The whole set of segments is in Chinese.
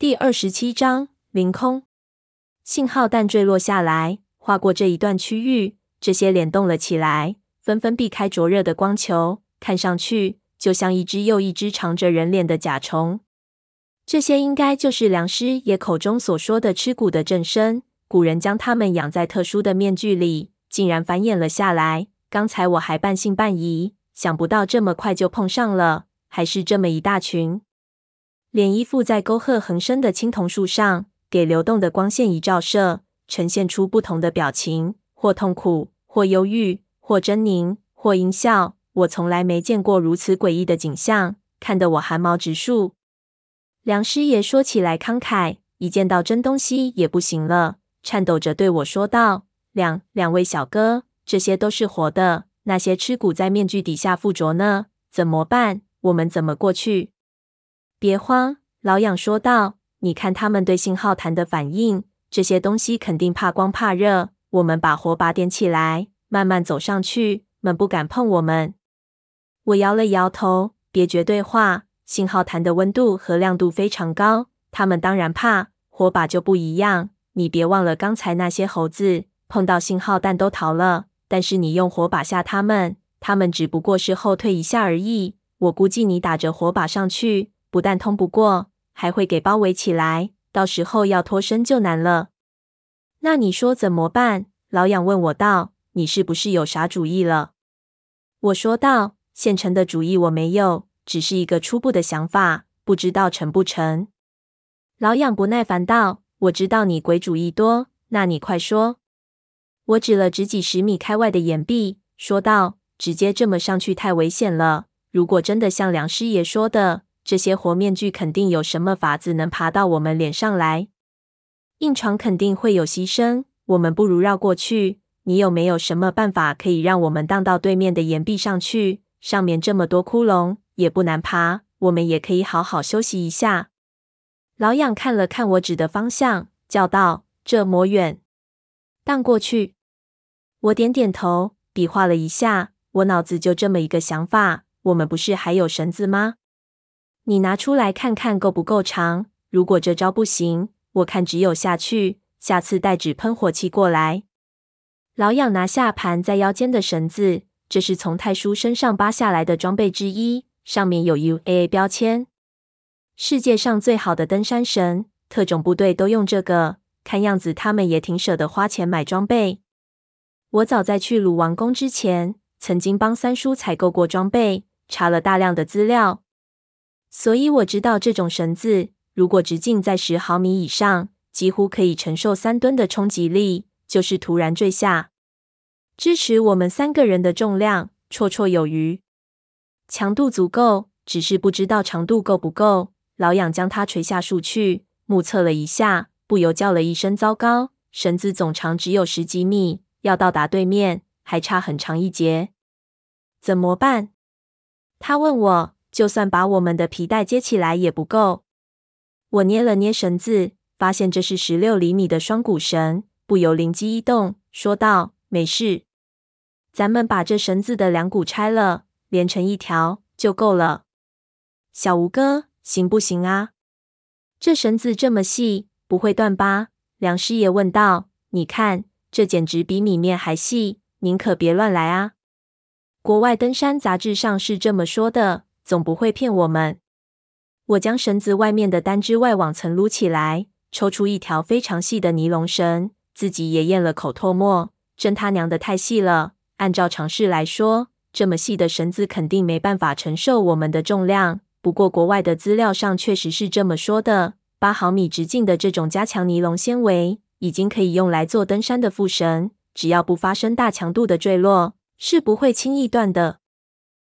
第二十七章凌空。信号弹坠落下来，划过这一段区域，这些脸动了起来，纷纷避开灼热的光球，看上去就像一只又一只长着人脸的甲虫。这些应该就是良师爷口中所说的吃骨的正身。古人将它们养在特殊的面具里，竟然繁衍了下来。刚才我还半信半疑，想不到这么快就碰上了，还是这么一大群。脸依附在沟壑横生的青铜树上，给流动的光线一照射，呈现出不同的表情：或痛苦，或忧郁，或狰狞，或阴笑。我从来没见过如此诡异的景象，看得我寒毛直竖。梁师爷说起来慷慨，一见到真东西也不行了，颤抖着对我说道：“两两位小哥，这些都是活的，那些尸骨在面具底下附着呢，怎么办？我们怎么过去？”别慌，老痒说道：“你看他们对信号弹的反应，这些东西肯定怕光怕热。我们把火把点起来，慢慢走上去，们不敢碰我们。”我摇了摇头，别绝对化。信号弹的温度和亮度非常高，他们当然怕。火把就不一样，你别忘了刚才那些猴子碰到信号弹都逃了，但是你用火把吓他们，他们只不过是后退一下而已。我估计你打着火把上去。不但通不过，还会给包围起来，到时候要脱身就难了。那你说怎么办？老痒问我道：“你是不是有啥主意了？”我说道：“现成的主意我没有，只是一个初步的想法，不知道成不成。”老痒不耐烦道：“我知道你鬼主意多，那你快说。”我指了指几十米开外的岩壁，说道：“直接这么上去太危险了。如果真的像梁师爷说的……”这些活面具肯定有什么法子能爬到我们脸上来，硬闯肯定会有牺牲。我们不如绕过去。你有没有什么办法可以让我们荡到对面的岩壁上去？上面这么多窟窿，也不难爬。我们也可以好好休息一下。老痒看了看我指的方向，叫道：“这么远，荡过去。”我点点头，比划了一下，我脑子就这么一个想法。我们不是还有绳子吗？你拿出来看看够不够长？如果这招不行，我看只有下去。下次带纸喷火器过来。老痒拿下盘在腰间的绳子，这是从太叔身上扒下来的装备之一，上面有 UAA 标签。世界上最好的登山绳，特种部队都用这个。看样子他们也挺舍得花钱买装备。我早在去鲁王宫之前，曾经帮三叔采购过装备，查了大量的资料。所以我知道这种绳子，如果直径在十毫米以上，几乎可以承受三吨的冲击力，就是突然坠下，支持我们三个人的重量，绰绰有余。强度足够，只是不知道长度够不够。老痒将它垂下树去，目测了一下，不由叫了一声：“糟糕！绳子总长只有十几米，要到达对面，还差很长一截，怎么办？”他问我。就算把我们的皮带接起来也不够。我捏了捏绳子，发现这是十六厘米的双股绳，不由灵机一动，说道：“没事，咱们把这绳子的两股拆了，连成一条就够了。”小吴哥，行不行啊？这绳子这么细，不会断吧？梁师爷问道。你看，这简直比米面还细，您可别乱来啊！国外登山杂志上是这么说的。总不会骗我们。我将绳子外面的单只外网层撸起来，抽出一条非常细的尼龙绳，自己也咽了口唾沫。真他娘的太细了！按照常识来说，这么细的绳子肯定没办法承受我们的重量。不过国外的资料上确实是这么说的。八毫米直径的这种加强尼龙纤维，已经可以用来做登山的副绳，只要不发生大强度的坠落，是不会轻易断的。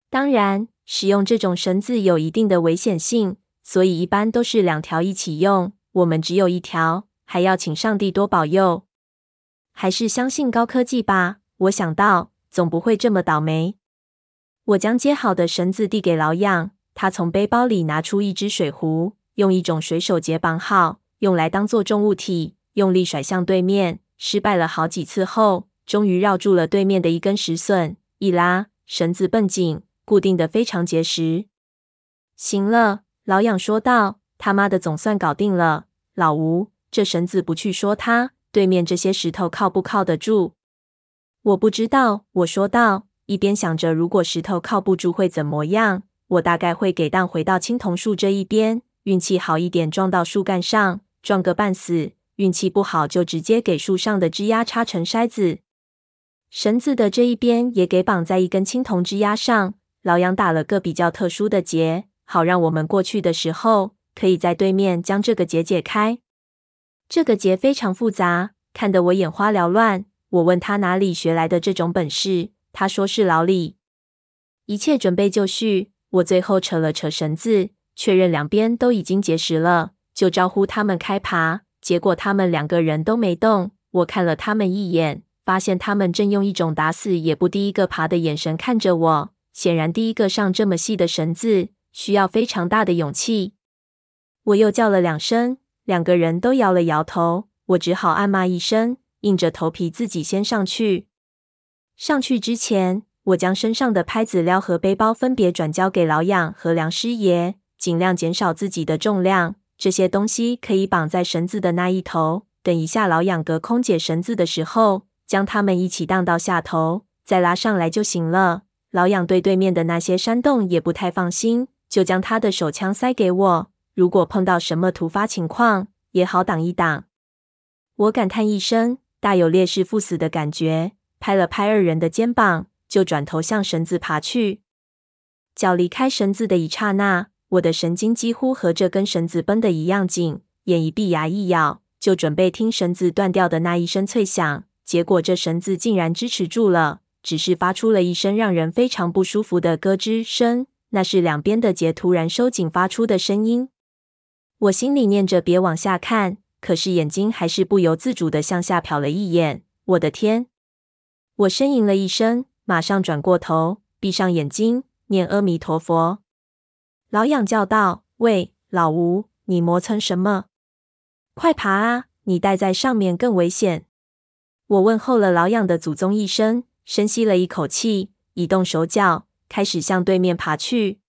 当然。使用这种绳子有一定的危险性，所以一般都是两条一起用。我们只有一条，还要请上帝多保佑。还是相信高科技吧，我想到，总不会这么倒霉。我将接好的绳子递给老痒，他从背包里拿出一只水壶，用一种水手结绑好，用来当做重物体，用力甩向对面。失败了好几次后，终于绕住了对面的一根石笋，一拉，绳子绷紧。固定的非常结实。行了，老痒说道。他妈的，总算搞定了！老吴，这绳子不去说它，对面这些石头靠不靠得住？我不知道，我说道，一边想着如果石头靠不住会怎么样。我大概会给荡回到青铜树这一边，运气好一点撞到树干上，撞个半死；运气不好就直接给树上的枝丫插成筛子。绳子的这一边也给绑在一根青铜枝丫上。老杨打了个比较特殊的结，好让我们过去的时候可以在对面将这个结解开。这个结非常复杂，看得我眼花缭乱。我问他哪里学来的这种本事，他说是老李。一切准备就绪。我最后扯了扯绳子，确认两边都已经结实了，就招呼他们开爬。结果他们两个人都没动。我看了他们一眼，发现他们正用一种打死也不第一个爬的眼神看着我。显然，第一个上这么细的绳子需要非常大的勇气。我又叫了两声，两个人都摇了摇头。我只好暗骂一声，硬着头皮自己先上去。上去之前，我将身上的拍子镣和背包分别转交给老养和梁师爷，尽量减少自己的重量。这些东西可以绑在绳子的那一头。等一下，老养隔空解绳子的时候，将它们一起荡到下头，再拉上来就行了。老痒对对面的那些山洞也不太放心，就将他的手枪塞给我。如果碰到什么突发情况，也好挡一挡。我感叹一声，大有烈士赴死的感觉，拍了拍二人的肩膀。就转头向绳子爬去，脚离开绳子的一刹那，我的神经几乎和这根绳子绷得一样紧，眼一闭，牙一咬，就准备听绳子断掉的那一声脆响。结果这绳子竟然支持住了，只是发出了一声让人非常不舒服的咯吱声，那是两边的结突然收紧发出的声音。我心里念着别往下看，可是眼睛还是不由自主地向下瞟了一眼。我的天！我呻吟了一声。马上转过头，闭上眼睛，念阿弥陀佛。老痒叫道：“喂，老吴，你磨蹭什么？快爬啊！你待在上面更危险。”我问候了老痒的祖宗一声，深吸了一口气，移动手脚，开始向对面爬去。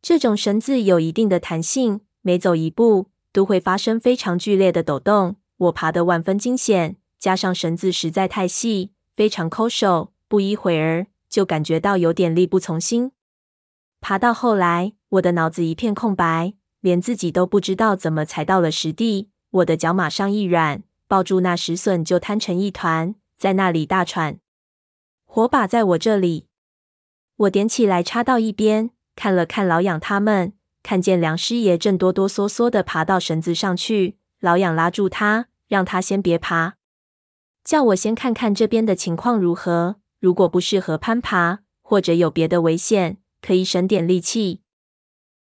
这种绳子有一定的弹性，每走一步都会发生非常剧烈的抖动。我爬得万分惊险，加上绳子实在太细，非常抠手。不一会儿，就感觉到有点力不从心。爬到后来，我的脑子一片空白，连自己都不知道怎么才到了实地。我的脚马上一软，抱住那石笋就瘫成一团，在那里大喘。火把在我这里，我点起来插到一边，看了看老养他们，看见梁师爷正哆哆嗦嗦地爬到绳子上去。老养拉住他，让他先别爬，叫我先看看这边的情况如何。如果不适合攀爬，或者有别的危险，可以省点力气。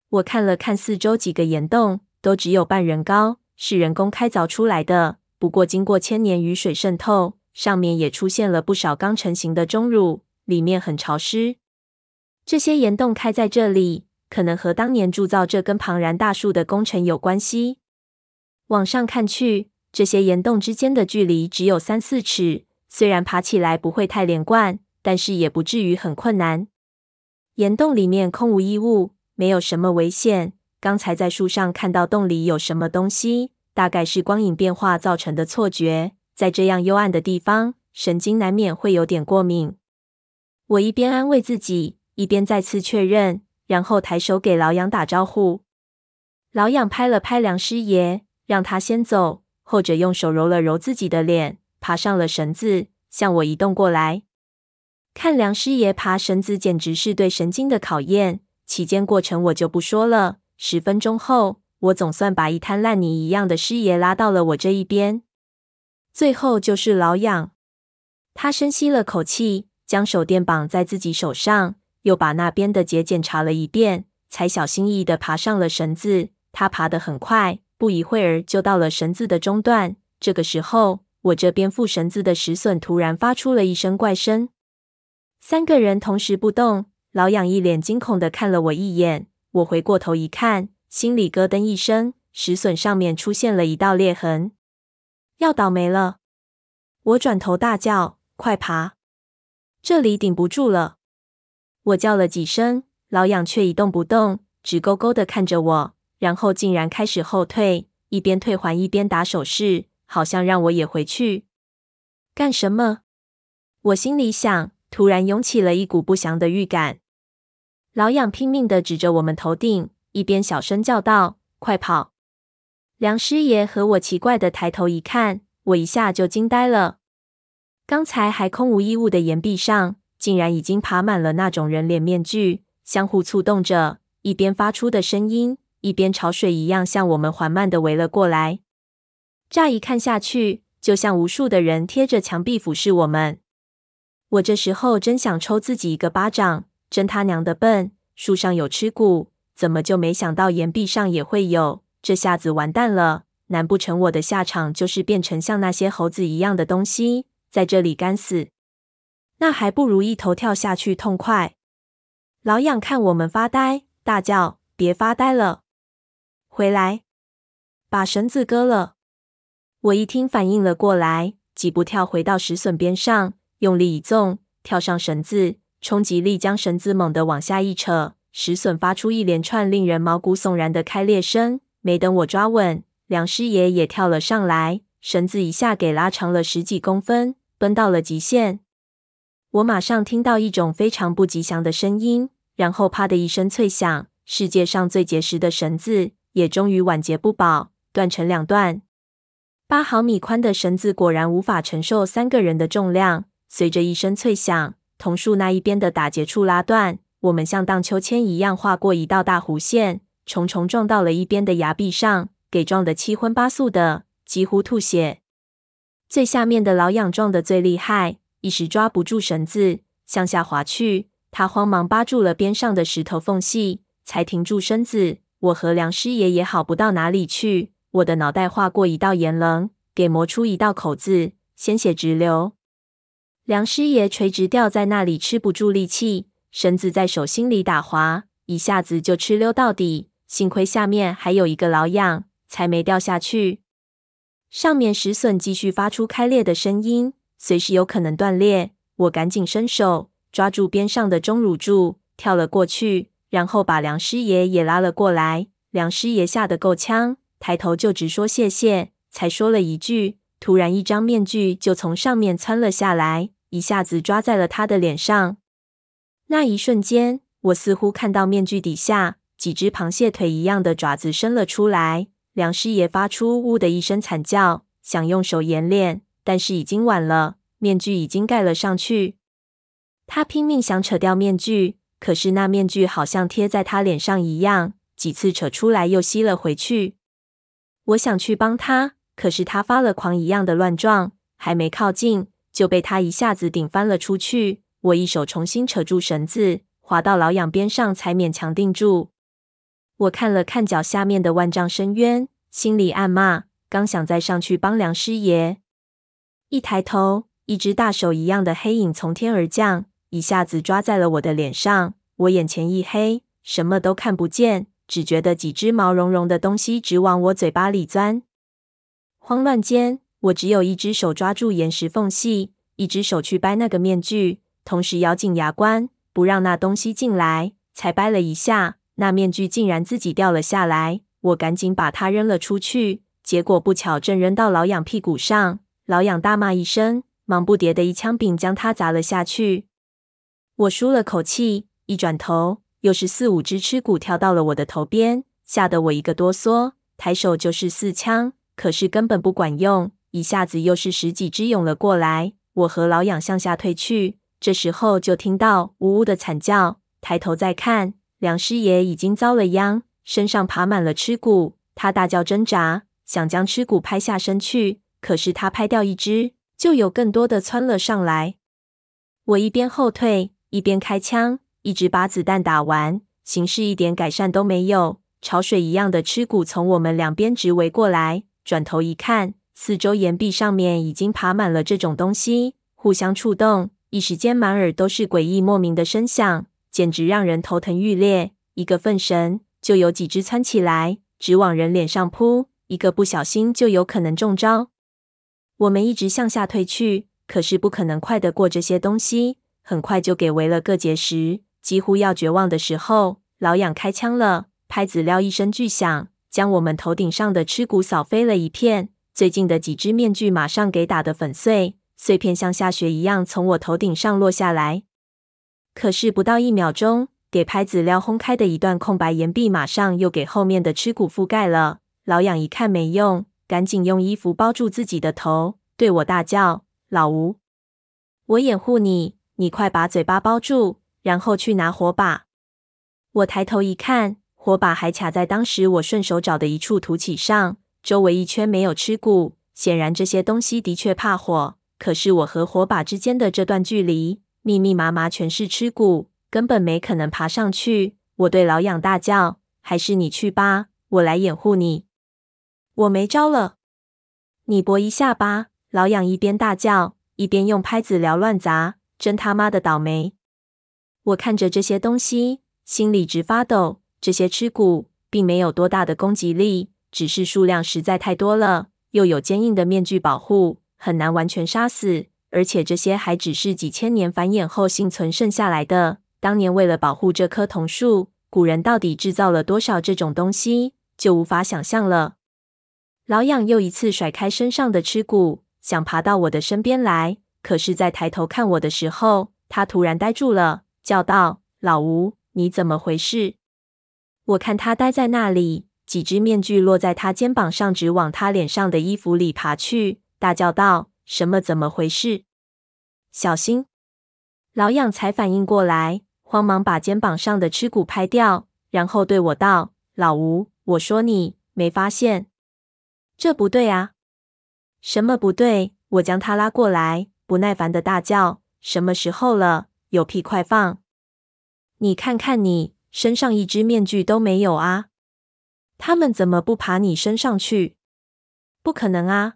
我看了看四周几个岩洞，都只有半人高，是人工开凿出来的。不过经过千年雨水渗透，上面也出现了不少刚成型的钟乳，里面很潮湿。这些岩洞开在这里，可能和当年铸造这根庞然大树的工程有关系。往上看去，这些岩洞之间的距离只有三四尺。虽然爬起来不会太连贯，但是也不至于很困难。岩洞里面空无一物，没有什么危险。刚才在树上看到洞里有什么东西，大概是光影变化造成的错觉。在这样幽暗的地方，神经难免会有点过敏。我一边安慰自己，一边再次确认，然后抬手给老养打招呼。老养拍了拍梁师爷，让他先走，后者用手揉了揉自己的脸。爬上了绳子，向我移动过来。看梁师爷爬绳子，简直是对神经的考验。期间过程我就不说了。十分钟后，我总算把一滩烂泥一样的师爷拉到了我这一边。最后就是老痒，他深吸了口气，将手电绑在自己手上，又把那边的结检查了一遍，才小心翼翼地爬上了绳子。他爬得很快，不一会儿就到了绳子的中段。这个时候，我这边附绳子的石笋突然发出了一声怪声，三个人同时不动。老痒一脸惊恐地看了我一眼，我回过头一看，心里咯噔一声，石笋上面出现了一道裂痕，要倒霉了！我转头大叫：“快爬，这里顶不住了！”我叫了几声，老痒却一动不动，直勾勾的看着我，然后竟然开始后退，一边退还一边打手势，好像让我也回去。干什么？我心里想，突然涌起了一股不祥的预感。老痒拼命的指着我们头顶，一边小声叫道：“快跑！”梁师爷和我奇怪的抬头一看，我一下就惊呆了。刚才还空无一物的岩壁上，竟然已经爬满了那种人脸面具，相互触动着，一边发出的声音，一边潮水一样向我们缓慢地围了过来。乍一看下去，就像无数的人贴着墙壁俯视我们。我这时候真想抽自己一个巴掌。真他娘的笨！树上有尸骨，怎么就没想到岩壁上也会有？这下子完蛋了！难不成我的下场就是变成像那些猴子一样的东西，在这里干死？那还不如一头跳下去痛快！老痒看我们发呆，大叫：“别发呆了，回来，把绳子割了！”我一听，反应了过来，几步跳回到石笋边上，用力一纵，跳上绳子。冲击力将绳子猛地往下一扯，石笋发出一连串令人毛骨悚然的开裂声。没等我抓稳，梁师爷也跳了上来，绳子一下给拉长了十几公分，绷到了极限。我马上听到一种非常不吉祥的声音，然后啪的一声脆响，世界上最结实的绳子也终于晚节不保，断成两段。八毫米宽的绳子果然无法承受三个人的重量，随着一声脆响。桐树那一边的打结处拉断，我们像荡秋千一样划过一道大弧线，重重撞到了一边的崖壁上，给撞得七荤八素的，几乎吐血。最下面的老痒撞得最厉害，一时抓不住绳子，向下滑去。他慌忙扒住了边上的石头缝隙，才停住身子。我和梁师爷也好不到哪里去，我的脑袋划过一道岩棱，给磨出一道口子，鲜血直流。梁师爷垂直吊在那里，吃不住力气，绳子在手心里打滑，一下子就哧溜到底。幸亏下面还有一个老痒，才没掉下去。上面石笋继续发出开裂的声音，随时有可能断裂。我赶紧伸手抓住边上的钟乳柱，跳了过去，然后把梁师爷也拉了过来。梁师爷吓得够呛，抬头就直说谢谢，才说了一句，突然一张面具就从上面窜了下来。一下子抓在了他的脸上，那一瞬间，我似乎看到面具底下几只螃蟹腿一样的爪子伸了出来。梁师爷发出“呜”的一声惨叫，想用手掩脸，但是已经晚了，面具已经盖了上去。他拼命想扯掉面具，可是那面具好像贴在他脸上一样，几次扯出来又吸了回去。我想去帮他，可是他发了狂一样的乱撞，还没靠近。就被他一下子顶翻了出去。我一手重新扯住绳子，滑到老痒边上，才勉强定住。我看了看脚下面的万丈深渊，心里暗骂：刚想再上去帮梁师爷，一抬头，一只大手一样的黑影从天而降，一下子抓在了我的脸上。我眼前一黑，什么都看不见，只觉得几只毛茸茸的东西直往我嘴巴里钻。慌乱间，我只有一只手抓住岩石缝隙，一只手去掰那个面具，同时咬紧牙关，不让那东西进来。才掰了一下，那面具竟然自己掉了下来。我赶紧把它扔了出去，结果不巧正扔到老痒屁股上。老痒大骂一声，忙不迭的一枪柄将它砸了下去。我舒了口气，一转头，又是四五只吃骨跳到了我的头边，吓得我一个哆嗦，抬手就是四枪，可是根本不管用。一下子又是十几只涌了过来，我和老痒向下退去。这时候就听到呜呜的惨叫，抬头再看，梁师爷已经遭了殃，身上爬满了尸骨。他大叫挣扎，想将尸骨拍下身去，可是他拍掉一只，就有更多的窜了上来。我一边后退，一边开枪，一直把子弹打完，形势一点改善都没有。潮水一样的尸骨从我们两边直围过来，转头一看。四周岩壁上面已经爬满了这种东西，互相触动，一时间满耳都是诡异莫名的声响，简直让人头疼欲裂。一个分神，就有几只窜起来，直往人脸上扑，一个不小心就有可能中招。我们一直向下退去，可是不可能快得过这些东西，很快就给围了个结实。几乎要绝望的时候，老痒开枪了，拍子撩一声巨响，将我们头顶上的尸骨扫飞了一片。最近的几只面具马上给打得粉碎，碎片像下雪一样从我头顶上落下来。可是不到一秒钟，给拍子撩轰开的一段空白岩壁马上又给后面的尸骨覆盖了。老痒一看没用，赶紧用衣服包住自己的头，对我大叫：“老吴，我掩护你，你快把嘴巴包住，然后去拿火把。”我抬头一看，火把还卡在当时我顺手找的一处凸起上。周围一圈没有尸骨，显然这些东西的确怕火。可是我和火把之间的这段距离，密密麻麻全是尸骨，根本没可能爬上去。我对老痒大叫：“还是你去吧，我来掩护你。”我没招了，你搏一下吧！老痒一边大叫，一边用拍子撩乱砸，真他妈的倒霉！我看着这些东西，心里直发抖。这些尸骨并没有多大的攻击力。只是数量实在太多了，又有坚硬的面具保护，很难完全杀死。而且这些还只是几千年繁衍后幸存剩下来的。当年为了保护这棵桐树，古人到底制造了多少这种东西，就无法想象了。老痒又一次甩开身上的尸骨，想爬到我的身边来。可是，在抬头看我的时候，他突然呆住了，叫道：“老吴，你怎么回事？”我看他呆在那里。几只面具落在他肩膀上，直往他脸上的衣服里爬去，大叫道：“什么？怎么回事？小心！”老痒才反应过来，慌忙把肩膀上的尸骨拍掉，然后对我道：“老吴，我说你没发现？这不对啊！什么不对？”我将他拉过来，不耐烦的大叫：“什么时候了？有屁快放！你看看你身上一只面具都没有啊！”他们怎么不爬你身上去？不可能啊！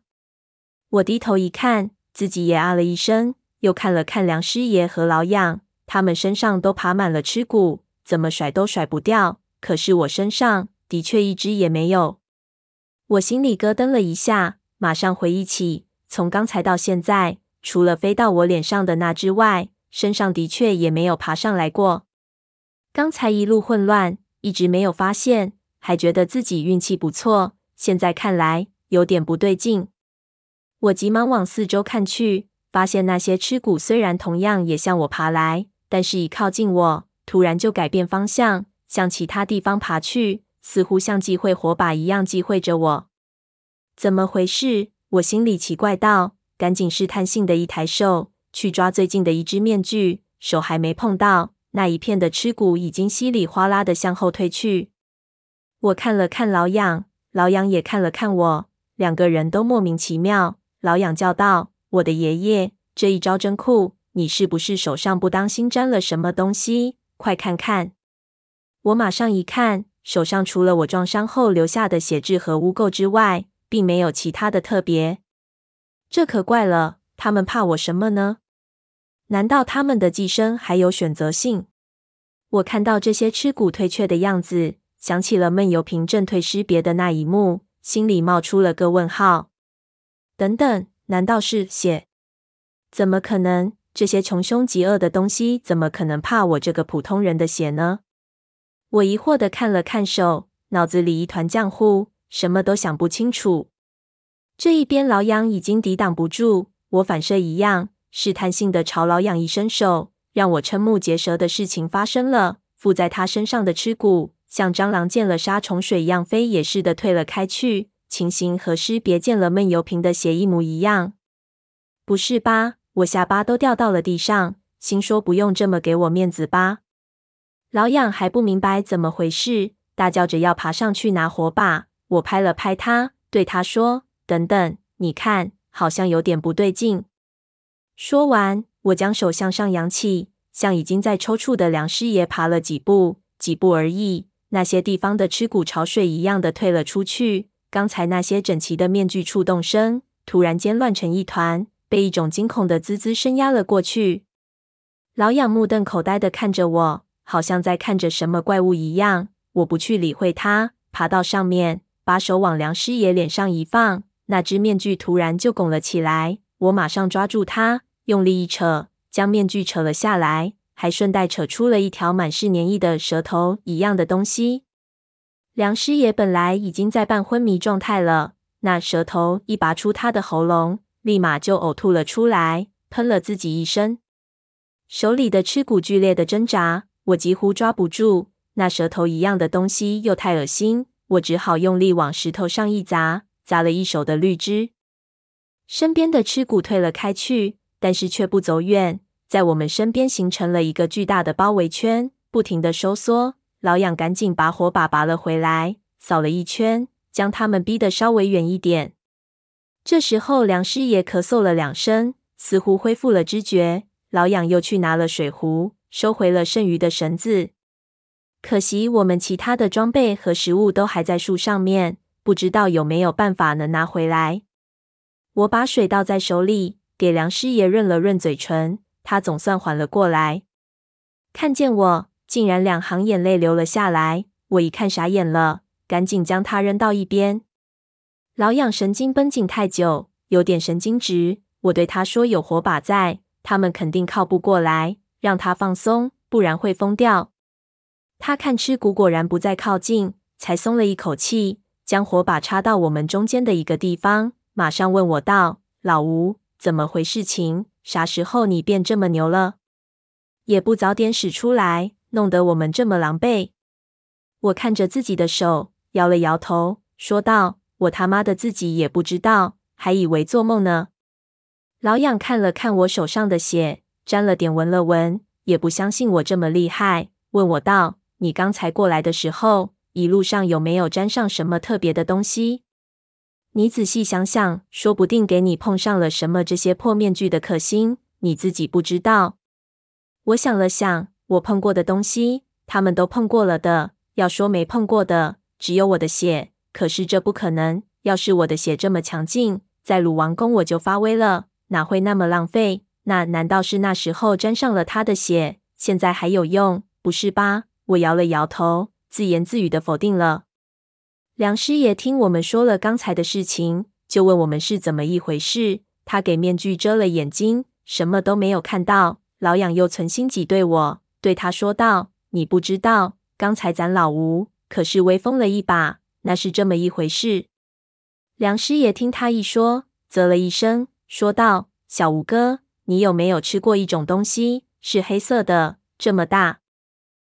我低头一看，自己也啊了一声，又看了看梁师爷和老痒，他们身上都爬满了尸骨，怎么甩都甩不掉。可是我身上的确一只也没有。我心里咯噔了一下，马上回忆起，从刚才到现在，除了飞到我脸上的那只外，身上的确也没有爬上来过。刚才一路混乱，一直没有发现。还觉得自己运气不错，现在看来有点不对劲。我急忙往四周看去，发现那些尸骨虽然同样也向我爬来，但是一靠近我，突然就改变方向，向其他地方爬去，似乎像忌讳火把一样忌讳着我。怎么回事？我心里奇怪道，赶紧试探性的一抬手去抓最近的一只面具，手还没碰到，那一片的尸骨已经稀里哗啦的向后退去。我看了看老痒，老痒也看了看我，两个人都莫名其妙。老痒叫道：“我的爷爷，这一招真酷！你是不是手上不当心沾了什么东西？快看看！”我马上一看，手上除了我撞伤后留下的血渍和污垢之外，并没有其他的特别。这可怪了，他们怕我什么呢？难道他们的寄生还有选择性？我看到这些尸骨退却的样子。想起了闷油瓶震退尸别的那一幕，心里冒出了个问号。等等，难道是血？怎么可能？这些穷凶极恶的东西怎么可能怕我这个普通人的血呢？我疑惑的看了看手，脑子里一团浆糊，什么都想不清楚。这一边老痒已经抵挡不住，我反射一样，试探性的朝老痒一伸手，让我瞠目结舌的事情发生了，附在他身上的尸骨。像蟑螂见了杀虫水一样飞也似的退了开去，情形和尸别见了闷油瓶的血一模一样。不是吧？我下巴都掉到了地上，心说不用这么给我面子吧。老痒还不明白怎么回事，大叫着要爬上去拿火把。我拍了拍他，对他说：“等等，你看，好像有点不对劲。”说完，我将手向上扬起，向已经在抽搐的梁师爷爬了几步，几步而已。那些地方的尸骨潮水一样的退了出去。刚才那些整齐的面具触动声，突然间乱成一团，被一种惊恐的滋滋声压了过去。老痒目瞪口呆的看着我，好像在看着什么怪物一样。我不去理会他，爬到上面，把手往梁师爷脸上一放，那只面具突然就拱了起来。我马上抓住他，用力一扯，将面具扯了下来。还顺带扯出了一条满是粘液的舌头一样的东西。梁师爷本来已经在半昏迷状态了，那舌头一拔出他的喉咙，立马就呕吐了出来，喷了自己一身。手里的吃骨剧烈的挣扎，我几乎抓不住。那舌头一样的东西又太恶心，我只好用力往石头上一砸，砸了一手的绿汁。身边的吃骨退了开去，但是却不走远，在我们身边形成了一个巨大的包围圈，不停地收缩。老痒赶紧把火把拔了回来，扫了一圈，将他们逼得稍微远一点。这时候，梁师爷咳嗽了两声，似乎恢复了知觉。老痒又去拿了水壶，收回了剩余的绳子。可惜我们其他的装备和食物都还在树上面，不知道有没有办法能拿回来。我把水倒在手里，给梁师爷润了润嘴唇，他总算缓了过来，看见我。竟然两行眼泪流了下来，我一看傻眼了，赶紧将他扔到一边。老痒神经绷紧太久，有点神经质。我对他说：“有火把在，他们肯定靠不过来，让他放松，不然会疯掉。”他看吃骨果然不再靠近，才松了一口气，将火把插到我们中间的一个地方，马上问我道：“老吴，怎么回事情？啥时候你变这么牛了？也不早点使出来。”弄得我们这么狼狈。我看着自己的手，摇了摇头，说道：“我他妈的自己也不知道，还以为做梦呢。”老痒看了看我手上的血，沾了点闻了闻，也不相信我这么厉害，问我道：“你刚才过来的时候，一路上有没有沾上什么特别的东西？你仔细想想，说不定给你碰上了什么这些破面具的克星，你自己不知道。”我想了想。我碰过的东西，他们都碰过了的。要说没碰过的，只有我的血。可是这不可能。要是我的血这么强劲，在鲁王宫我就发威了，哪会那么浪费？那难道是那时候沾上了他的血，现在还有用？不是吧？我摇了摇头，自言自语的否定了。梁师爷听我们说了刚才的事情，就问我们是怎么一回事。他给面具遮了眼睛，什么都没有看到。老痒又存心挤兑我。对他说道：“你不知道，刚才咱老吴可是威风了一把，那是这么一回事。”梁师爷听他一说，啧了一声，说道：“小吴哥，你有没有吃过一种东西，是黑色的，这么大，